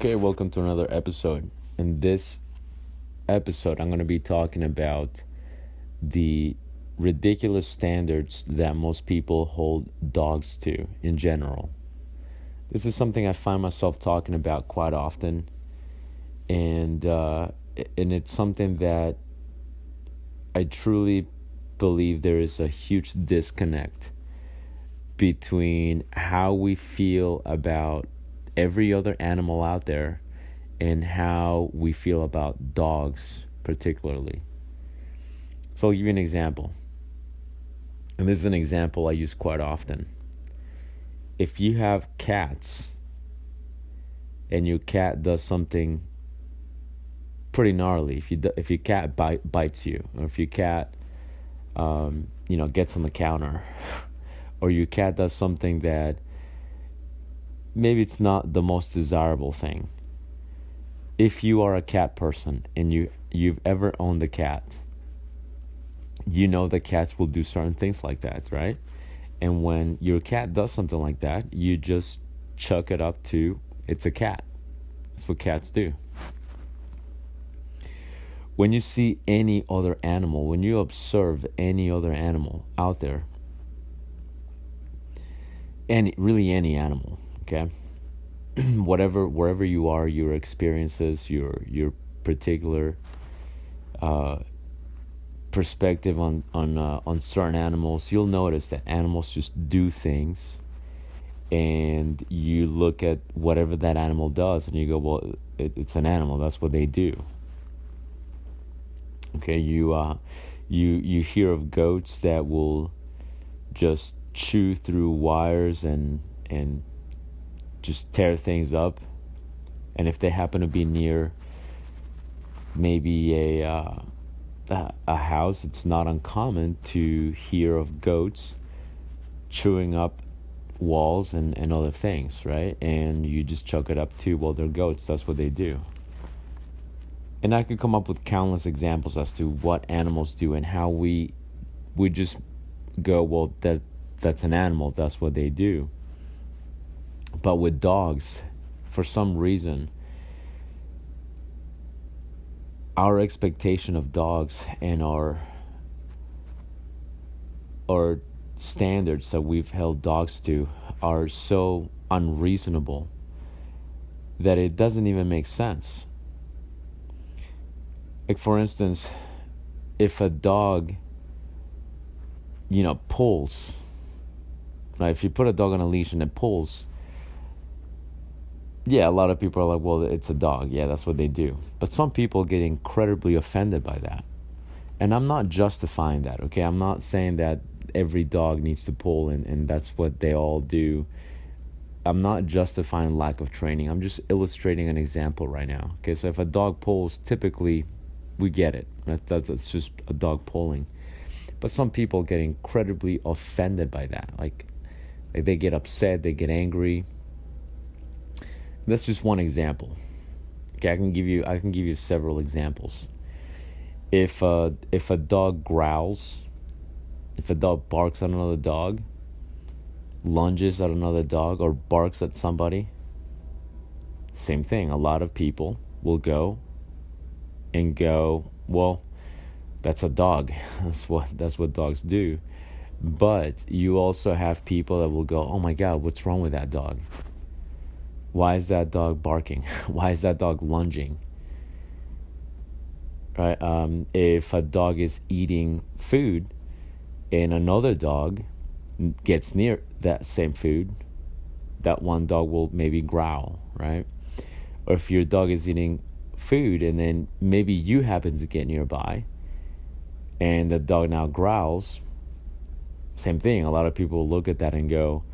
Okay, welcome to another episode. In this episode, I'm going to be talking about the ridiculous standards that most people hold dogs to in general. This is something I find myself talking about quite often, and uh, and it's something that I truly believe there is a huge disconnect between how we feel about every other animal out there and how we feel about dogs, particularly. So, I'll give you an example. And this is an example I use quite often. If you have cats and your cat does something pretty gnarly, if you if your cat bite, bites you, or if your cat um, you know gets on the counter, or your cat does something that maybe it's not the most desirable thing. If you are a cat person and you you've ever owned a cat, you know that cats will do certain things like that, right? And when your cat does something like that, you just chuck it up to it's a cat. That's what cats do. When you see any other animal, when you observe any other animal out there, any really any animal, okay whatever wherever you are your experiences your your particular uh, perspective on on uh, on certain animals you'll notice that animals just do things and you look at whatever that animal does and you go well it, it's an animal. That's what they do. Okay you uh you you hear of goats that will just chew through wires and and just tear things up. And if they happen to be near maybe a uh, a house, it's not uncommon to hear of goats chewing up walls and, and other things, right? And you just chuck it up to, well, they're goats. That's what they do. And I could come up with countless examples as to what animals do and how we we just go, well, that that's an animal. That's what they do. But with dogs, for some reason, our expectation of dogs and our our standards that we've held dogs to are so unreasonable that it doesn't even make sense. Like for instance, if a dog you know pulls right if you put a dog on a leash and it pulls yeah, a lot of people are like, well, it's a dog. Yeah, that's what they do. But some people get incredibly offended by that. And I'm not justifying that, okay? I'm not saying that every dog needs to pull and, and that's what they all do. I'm not justifying lack of training. I'm just illustrating an example right now. Okay, so if a dog pulls, typically we get it. That, that's, that's just a dog pulling. But some people get incredibly offended by that. Like, like they get upset, they get angry that's just one example. Okay, I can give you I can give you several examples. If uh, if a dog growls, if a dog barks at another dog, lunges at another dog, or barks at somebody, same thing. A lot of people will go and go, well, that's a dog. That's what that's what dogs do. But you also have people that will go, oh my God, what's wrong with that dog? Why is that dog barking? Why is that dog lunging? Right? Um, if a dog is eating food and another dog gets near that same food, that one dog will maybe growl, right? Or if your dog is eating food and then maybe you happen to get nearby and the dog now growls, same thing. A lot of people look at that and go,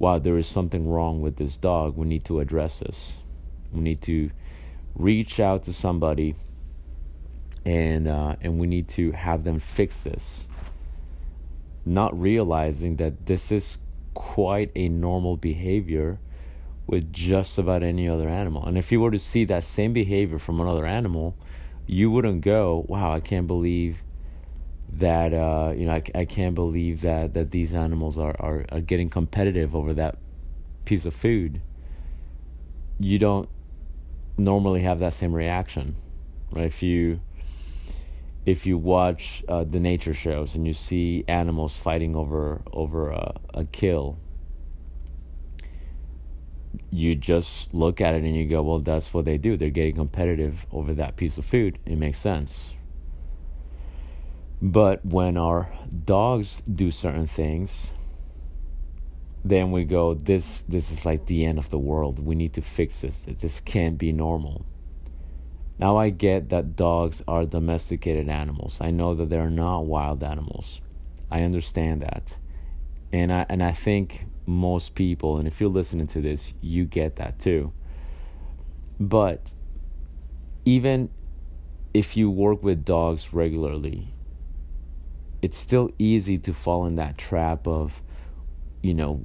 wow, there is something wrong with this dog. We need to address this. We need to reach out to somebody and uh, and we need to have them fix this. Not realizing that this is quite a normal behavior with just about any other animal. And if you were to see that same behavior from another animal, you wouldn't go, "Wow, I can't believe that uh, you know I, I can't believe that that these animals are, are are getting competitive over that piece of food you don't normally have that same reaction, right? If you if you watch uh, the nature shows and you see animals fighting over over a, a kill, you just look at it and you go, well, that's what they do. They're getting competitive over that piece of food. It makes sense. But when our dogs do certain things, then we go, this this is like the end of the world. We need to fix this. This can't be normal. Now I get that dogs are domesticated animals. I know that they're not wild animals. I understand that. And I and I think most people and if you're listening to this, you get that too. But even if you work with dogs regularly, it's still easy to fall in that trap of you know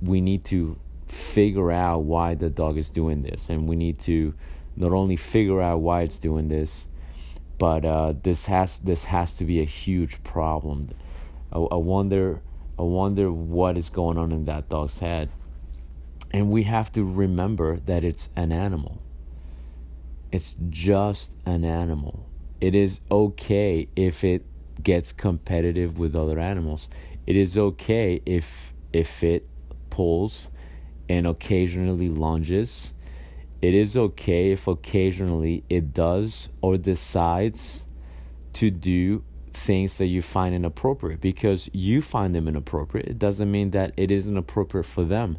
we need to figure out why the dog is doing this and we need to not only figure out why it's doing this, but uh, this has this has to be a huge problem. I, I wonder I wonder what is going on in that dog's head, and we have to remember that it's an animal. It's just an animal. It is okay if it gets competitive with other animals. It is okay if if it pulls and occasionally lunges it is okay if occasionally it does or decides to do things that you find inappropriate because you find them inappropriate. It doesn't mean that it isn't appropriate for them.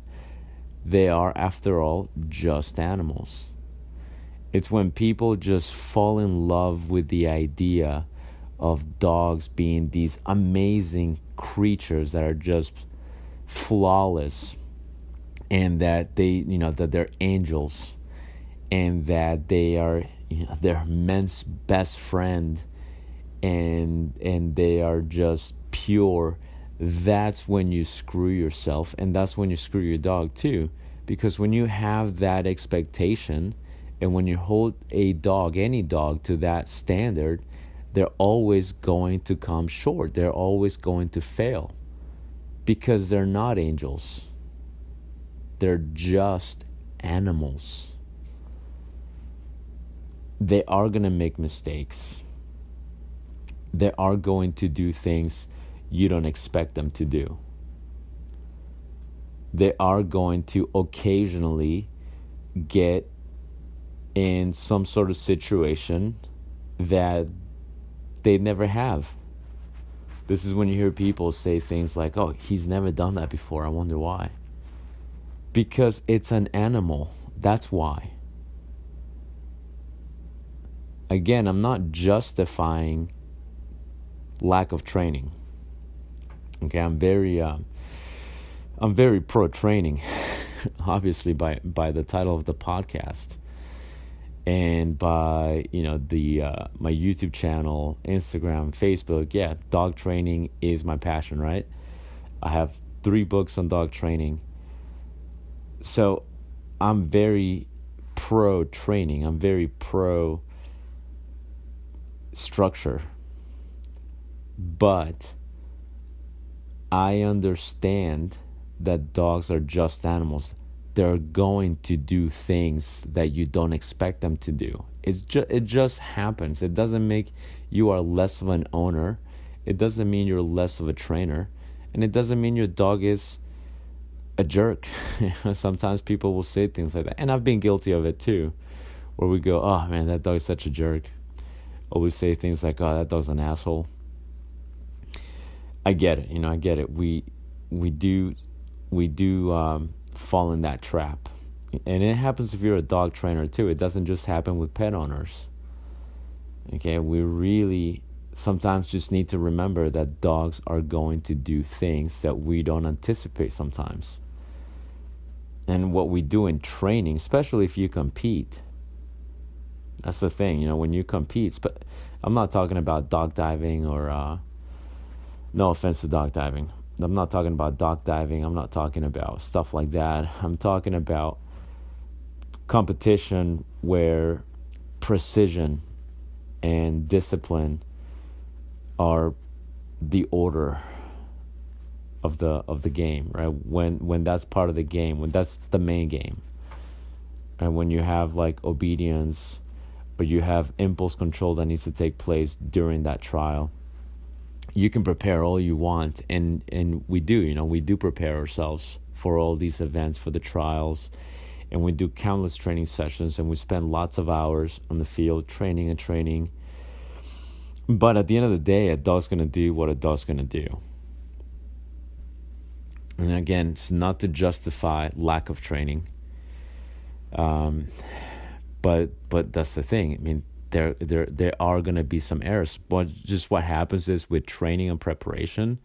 They are, after all, just animals. It's when people just fall in love with the idea of dogs being these amazing creatures that are just flawless and that they, you know, that they're angels and that they are you know, their men's best friend and and they are just pure. That's when you screw yourself and that's when you screw your dog too. Because when you have that expectation and when you hold a dog any dog to that standard they're always going to come short they're always going to fail because they're not angels they're just animals they are going to make mistakes. They are going to do things you don't expect them to do. They are going to occasionally get in some sort of situation that they never have. This is when you hear people say things like, oh, he's never done that before. I wonder why. Because it's an animal. That's why again, I'm not justifying lack of training. Okay, I'm very, uh, I'm very pro training, obviously by by the title of the podcast, and by you know the uh, my YouTube channel, Instagram, Facebook. Yeah, dog training is my passion. Right, I have three books on dog training. So, I'm very pro training. I'm very pro structure. But I understand that dogs are just animals. They're going to do things that you don't expect them to do. It's just it just happens. It doesn't make you are less of an owner. It doesn't mean you're less of a trainer, and it doesn't mean your dog is a jerk. Sometimes people will say things like that, and I've been guilty of it too, where we go, "Oh man, that dog is such a jerk." always say things like, "Oh, that dog's an asshole." I get it, you know, I get it. We we do we do um, fall in that trap, and it happens if you're a dog trainer too. It doesn't just happen with pet owners. Okay, we really sometimes just need to remember that dogs are going to do things that we don't anticipate sometimes. And what we do in training, especially if you compete, that's the thing, you know, when you compete. But I'm not talking about dock diving or, uh, no offense to dock diving. I'm not talking about dock diving. I'm not talking about stuff like that. I'm talking about competition where precision and discipline are the order of the of the game, right? When when that's part of the game, when that's the main game and when you have like obedience or you have impulse control that needs to take place during that trial you can prepare all you want and and we do you know we do prepare ourselves for all these events for the trials and we do countless training sessions and we spend lots of hours on the field training and training. But at the end of the day a dog's going to do what a dog's going to do. And again it's not to justify lack of training. Um, but but that's the thing. I mean there there there are to be some errors. But just what happens is with training and preparation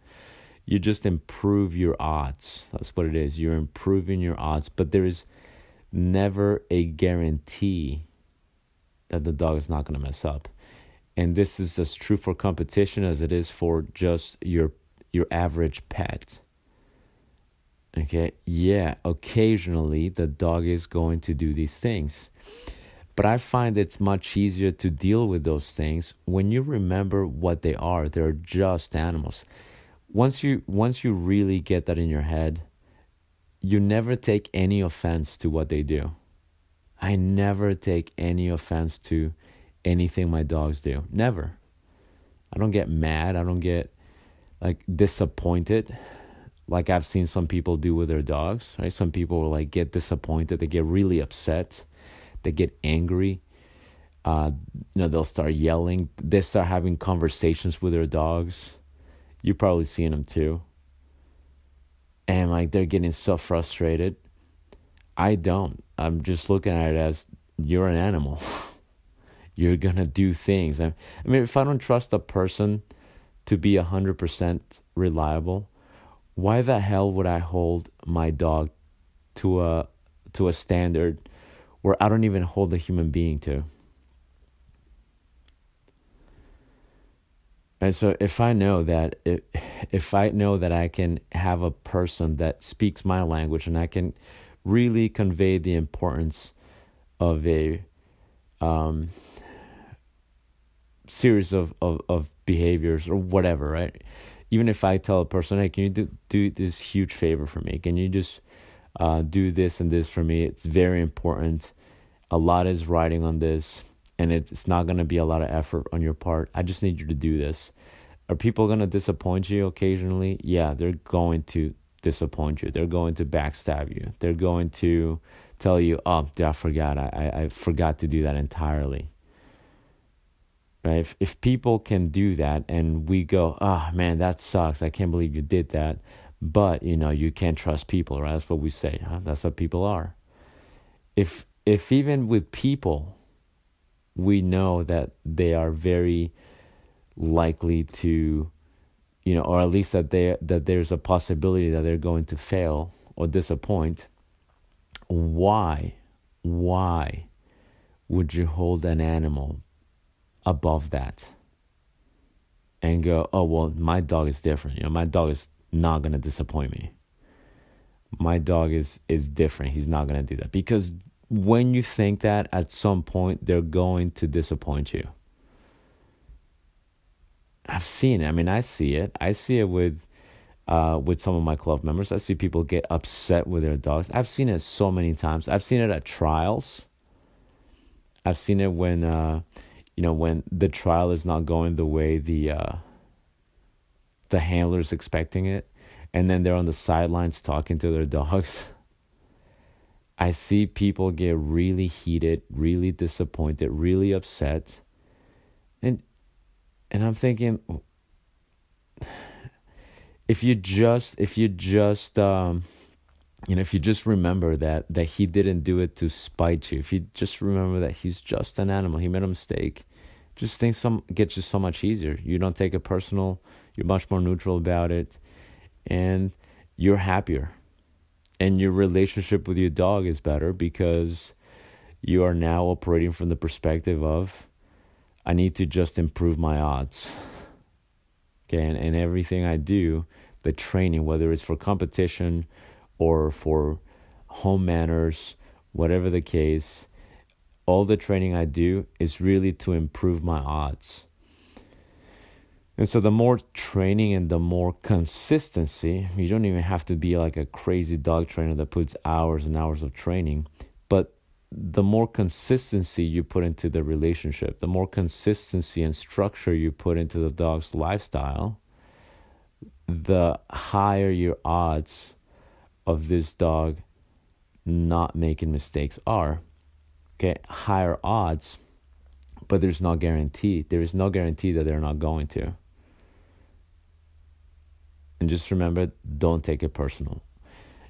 you just improve your odds. That's what it is. You're improving your odds but there is never a guarantee that the dog is not to mess up. And this is as true for competition as it is for just your your average pet. Okay? Yeah occasionally the dog is going to do these things but I find it's much easier to deal with those things when you remember what they are. They're just animals. Once you once you really get that in your head, you never take any offense to what they do. I never take any offense to anything my dogs do. Never. I don't get mad. I don't get like disappointed like I've seen some people do with their dogs, right? Some people will like get disappointed, they get really upset they get angry. Uh, you know, they'll start yelling. They start having conversations with their dogs. You're probably seeing them too. And like they're getting so frustrated. I don't. I'm just looking at it as you're an animal. you're gonna do things. I, mean, if I don't trust a person to be a hundred percent reliable, why the hell would I hold my dog to a to a standard where I don't even hold a human being to. And so if I know that if, if I know that I can have a person that speaks my language and I can really convey the importance of a um, series of, of, of behaviors or whatever, right? Even if I tell a person, hey, can you do, do this huge favor for me? Can you just uh, do this and this for me. It's very important. A lot is riding on this, and it's not going to be a lot of effort on your part. I just need you to do this. Are people going to disappoint you occasionally? Yeah, they're going to disappoint you. They're going to backstab you. They're going to tell you, oh, I forgot. I, I, I forgot to do that entirely. Right? If, if people can do that and we go, oh, man, that sucks. I can't believe you did that but you know you can't trust people right? That's what we say huh? that's what people are. If if even with people we know that they are very likely to you know or at least that they that there's a possibility that they're going to fail or disappoint why why would you hold an animal above that and go oh well my dog is different. You know my dog is not gonna disappoint me. My dog is is different. He's not gonna do that because when you think that, at some point they're going to disappoint you. I've seen it. I mean, I see it. I see it with uh, with some of my club members. I see people get upset with their dogs. I've seen it so many times. I've seen it at trials. I've seen it when uh, you know when the trial is not going the way the uh, the handler's expecting it, and then they're on the sidelines talking to their dogs. I see people get really heated, really disappointed, really upset. And and I'm thinking if you just if you just um you know if you just remember that that he didn't do it to spite you if you just remember that he's just an animal he made a mistake just things some gets you so much easier you don't take it personal you're much more neutral about it, and you're happier. And your relationship with your dog is better because you are now operating from the perspective of, I need to just improve my odds. Okay, and, and everything I do, the training, whether it's for competition or for home manners, whatever the case, all the training I do is really to improve my odds. And so the more training and the more consistency, you don't even have to be like a crazy dog trainer that puts hours and hours of training, but the more consistency you put into the relationship, the more consistency and structure you put into the dog's lifestyle, the higher your odds of this dog not making mistakes are. Okay, higher odds, but there's no guarantee. There is no guarantee that they're not going to. And just remember, don't take it personal.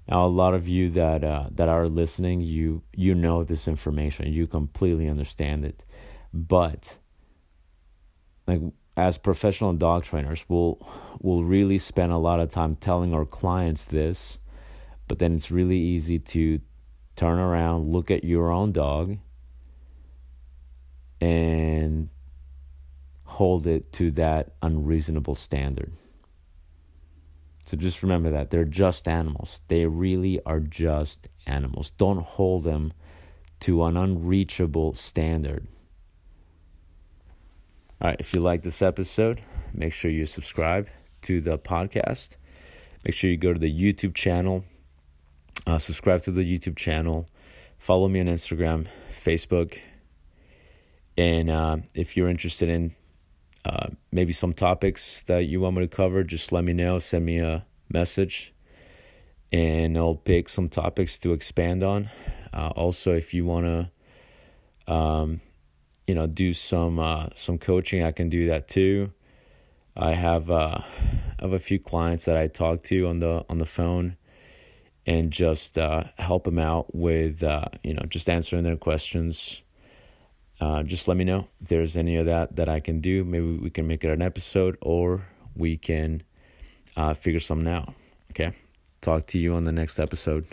Now, a lot of you that uh, that are listening, you you know this information, you completely understand it, but like as professional dog trainers, we'll we'll really spend a lot of time telling our clients this, but then it's really easy to turn around, look at your own dog, and hold it to that unreasonable standard. So just remember that they're just animals. They really are just animals. Don't hold them to an unreachable standard. All right, if you like this episode, make sure you subscribe to the podcast. Make sure you go to the YouTube channel, uh, subscribe to the YouTube channel, follow me on Instagram, Facebook, and uh, if you're interested in uh, maybe some topics that you want me to cover, just let me know. Send me a message, and I'll pick some topics to expand on. Uh, also, if you want to, um, you know, do some uh, some coaching, I can do that too. I have uh, have a few clients that I talk to on the on the phone, and just uh, help them out with uh, you know just answering their questions uh, just let me know if there's any of that that I can do. Maybe we can make it an episode or we can uh, figure something out. Okay. Talk to you on the next episode.